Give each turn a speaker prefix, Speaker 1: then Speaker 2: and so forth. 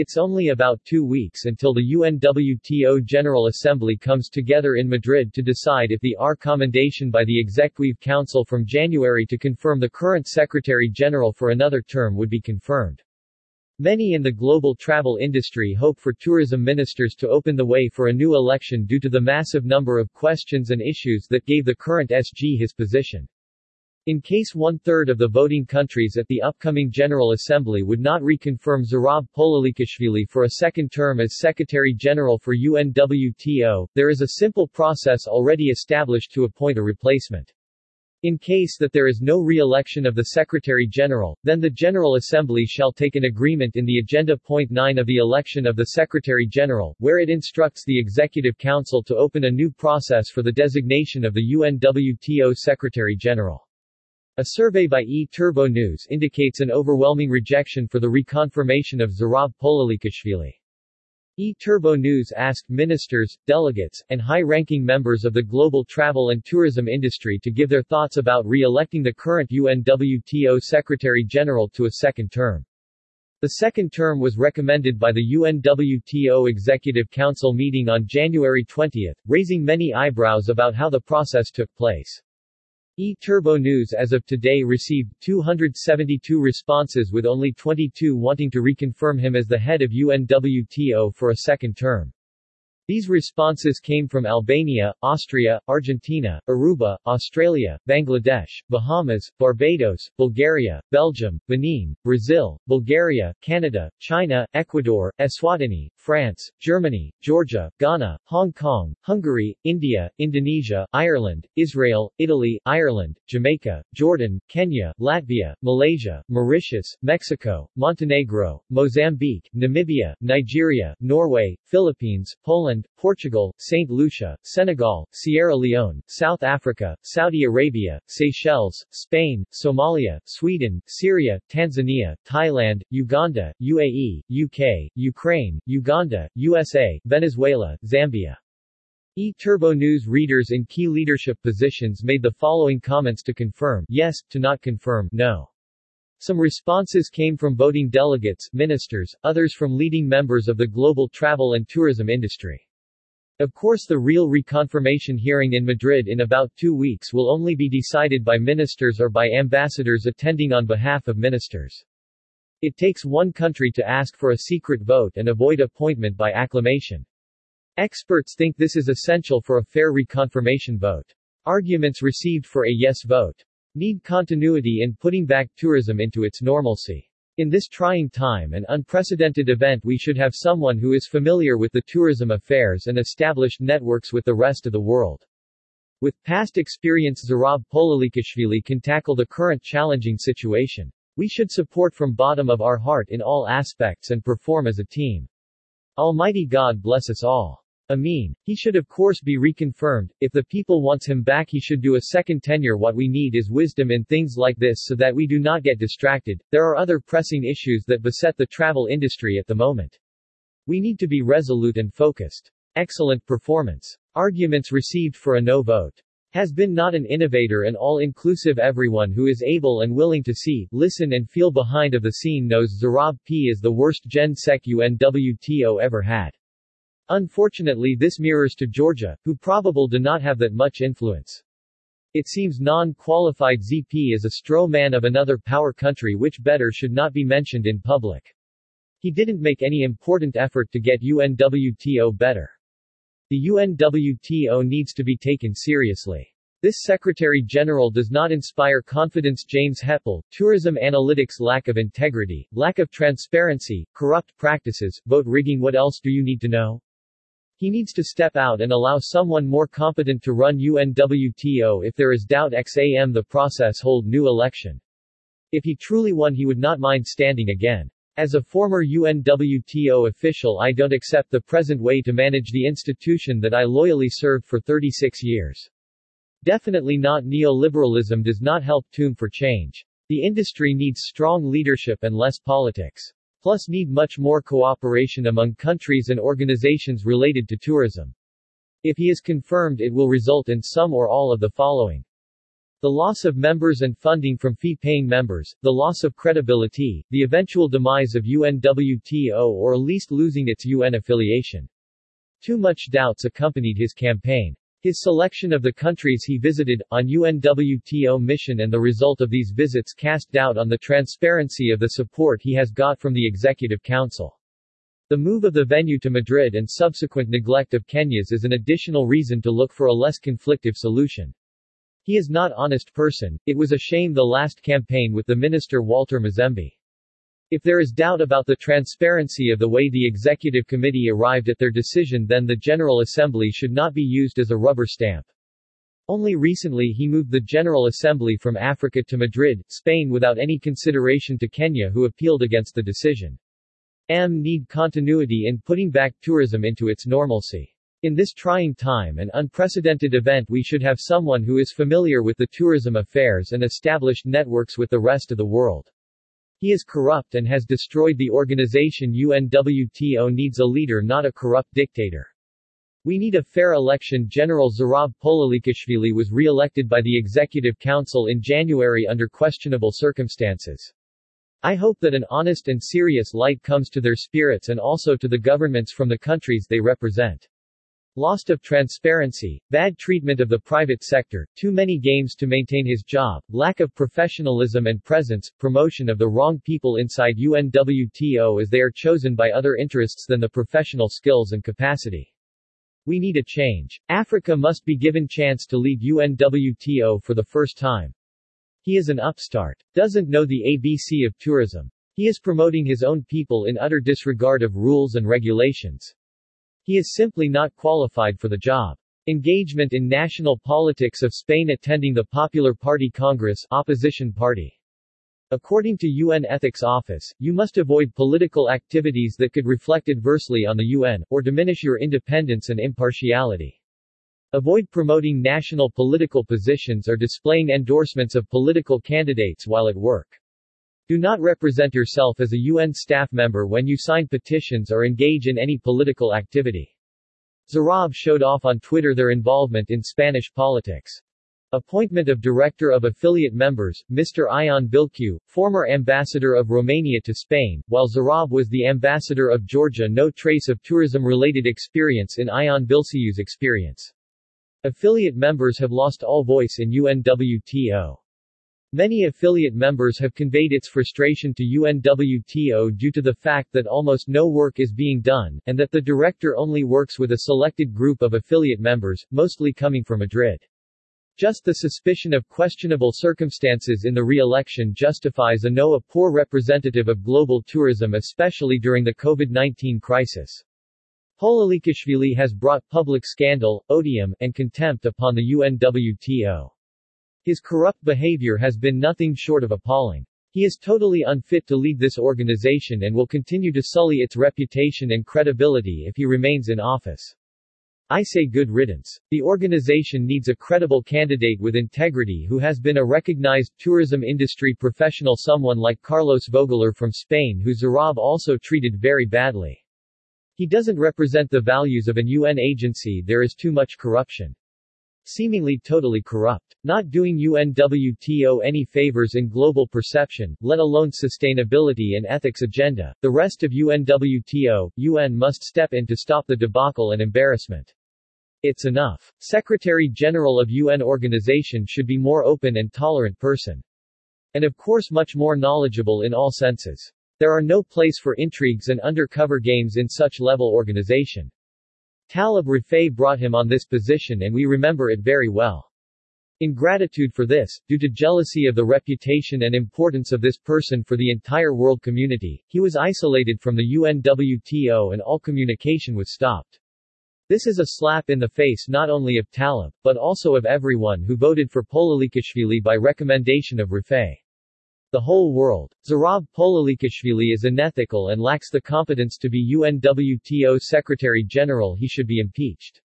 Speaker 1: It's only about two weeks until the UNWTO General Assembly comes together in Madrid to decide if the R commendation by the Executive Council from January to confirm the current Secretary General for another term would be confirmed. Many in the global travel industry hope for tourism ministers to open the way for a new election due to the massive number of questions and issues that gave the current SG his position. In case one-third of the voting countries at the upcoming General Assembly would not reconfirm Zurab Pololikashvili for a second term as Secretary-General for UNWTO, there is a simple process already established to appoint a replacement. In case that there is no re-election of the Secretary-General, then the General Assembly shall take an agreement in the Agenda Point 9 of the election of the Secretary-General, where it instructs the Executive Council to open a new process for the designation of the UNWTO Secretary-General. A survey by E-Turbo News indicates an overwhelming rejection for the reconfirmation of Zurab Pololikashvili. E-Turbo News asked ministers, delegates, and high-ranking members of the global travel and tourism industry to give their thoughts about re-electing the current UNWTO Secretary-General to a second term. The second term was recommended by the UNWTO Executive Council meeting on January 20, raising many eyebrows about how the process took place. E-Turbo News as of today received 272 responses with only 22 wanting to reconfirm him as the head of UNWTO for a second term. These responses came from Albania, Austria, Argentina, Aruba, Australia, Bangladesh, Bahamas, Barbados, Bulgaria, Belgium, Benin, Brazil, Bulgaria, Canada, China, Ecuador, Eswatini, France, Germany, Georgia, Ghana, Hong Kong, Hungary, India, Indonesia, Ireland, Israel, Italy, Ireland, Jamaica, Jordan, Kenya, Latvia, Malaysia, Mauritius, Mexico, Montenegro, Mozambique, Namibia, Nigeria, Norway, Philippines, Poland, Ireland, Portugal, St. Lucia, Senegal, Sierra Leone, South Africa, Saudi Arabia, Seychelles, Spain, Somalia, Sweden, Syria, Tanzania, Thailand, Uganda, UAE, UK, Ukraine, Uganda, USA, Venezuela, Zambia. E-Turbo News readers in key leadership positions made the following comments to confirm yes, to not confirm no. Some responses came from voting delegates, ministers, others from leading members of the global travel and tourism industry. Of course the real reconfirmation hearing in Madrid in about two weeks will only be decided by ministers or by ambassadors attending on behalf of ministers. It takes one country to ask for a secret vote and avoid appointment by acclamation. Experts think this is essential for a fair reconfirmation vote. Arguments received for a yes vote need continuity in putting back tourism into its normalcy. In this trying time and unprecedented event we should have someone who is familiar with the tourism affairs and established networks with the rest of the world. With past experience Zurab Pololikashvili can tackle the current challenging situation. We should support from bottom of our heart in all aspects and perform as a team. Almighty God bless us all. Amin. He should of course be reconfirmed, if the people wants him back he should do a second tenure what we need is wisdom in things like this so that we do not get distracted, there are other pressing issues that beset the travel industry at the moment. We need to be resolute and focused. Excellent performance. Arguments received for a no vote. Has been not an innovator and all-inclusive everyone who is able and willing to see, listen and feel behind of the scene knows Zurab P is the worst Gen Sec UNWTO ever had. Unfortunately this mirrors to Georgia, who probable do not have that much influence. It seems non-qualified ZP is a straw man of another power country which better should not be mentioned in public. He didn't make any important effort to get UNWTO better. The UNWTO needs to be taken seriously. This Secretary General does not inspire confidence James Heppel, tourism analytics lack of integrity, lack of transparency, corrupt practices, vote rigging what else do you need to know? He needs to step out and allow someone more competent to run UNWTO if there is doubt XAM the process hold new election. If he truly won he would not mind standing again. As a former UNWTO official I don't accept the present way to manage the institution that I loyally served for 36 years. Definitely not neoliberalism does not help tune for change. The industry needs strong leadership and less politics plus need much more cooperation among countries and organizations related to tourism. If he is confirmed it will result in some or all of the following. The loss of members and funding from fee-paying members, the loss of credibility, the eventual demise of UNWTO or at least losing its UN affiliation. Too much doubts accompanied his campaign. His selection of the countries he visited, on UNWTO mission and the result of these visits cast doubt on the transparency of the support he has got from the Executive Council. The move of the venue to Madrid and subsequent neglect of Kenya's is an additional reason to look for a less conflictive solution. He is not honest person, it was a shame the last campaign with the minister Walter Mzembi. If there is doubt about the transparency of the way the Executive Committee arrived at their decision then the General Assembly should not be used as a rubber stamp. Only recently he moved the General Assembly from Africa to Madrid, Spain without any consideration to Kenya who appealed against the decision. M need continuity in putting back tourism into its normalcy. In this trying time and unprecedented event we should have someone who is familiar with the tourism affairs and established networks with the rest of the world. He is corrupt and has destroyed the organization UNWTO needs a leader not a corrupt dictator. We need a fair election General Zurab Pololikashvili was re-elected by the Executive Council in January under questionable circumstances. I hope that an honest and serious light comes to their spirits and also to the governments from the countries they represent. Lost of transparency, bad treatment of the private sector, too many games to maintain his job, lack of professionalism and presence, promotion of the wrong people inside UNWTO as they are chosen by other interests than the professional skills and capacity. We need a change. Africa must be given chance to lead UNWTO for the first time. He is an upstart. Doesn't know the ABC of tourism. He is promoting his own people in utter disregard of rules and regulations. He is simply not qualified for the job. Engagement in national politics of Spain attending the Popular Party Congress opposition party. According to UN Ethics Office, you must avoid political activities that could reflect adversely on the UN, or diminish your independence and impartiality. Avoid promoting national political positions or displaying endorsements of political candidates while at work. Do not represent yourself as a UN staff member when you sign petitions or engage in any political activity. Zurab showed off on Twitter their involvement in Spanish politics. Appointment of Director of Affiliate Members, Mr. Ion Vilcu, former Ambassador of Romania to Spain, while Zurab was the Ambassador of Georgia no trace of tourism-related experience in Ion Vilcu's experience. Affiliate members have lost all voice in UNWTO. Many affiliate members have conveyed its frustration to UNWTO due to the fact that almost no work is being done, and that the director only works with a selected group of affiliate members, mostly coming from Madrid. Just the suspicion of questionable circumstances in the re-election justifies a no a poor representative of global tourism especially during the COVID-19 crisis. Pololikashvili has brought public scandal, odium, and contempt upon the UNWTO. His corrupt behavior has been nothing short of appalling. He is totally unfit to lead this organization and will continue to sully its reputation and credibility if he remains in office. I say good riddance. The organization needs a credible candidate with integrity who has been a recognized tourism industry professional someone like Carlos Vogeler from Spain who Zurab also treated very badly. He doesn't represent the values of an UN agency there is too much corruption seemingly totally corrupt. Not doing UNWTO any favors in global perception, let alone sustainability and ethics agenda. The rest of UNWTO, UN must step in to stop the debacle and embarrassment. It's enough. Secretary General of UN organization should be more open and tolerant person. And of course much more knowledgeable in all senses. There are no place for intrigues and undercover games in such level organization. Talib Rifai brought him on this position and we remember it very well. In gratitude for this, due to jealousy of the reputation and importance of this person for the entire world community, he was isolated from the UNWTO and all communication was stopped. This is a slap in the face not only of Talib, but also of everyone who voted for Pololikashvili by recommendation of Rifai. The whole world. Zurab Pololikashvili is unethical and lacks the competence to be UNWTO Secretary General he should be impeached.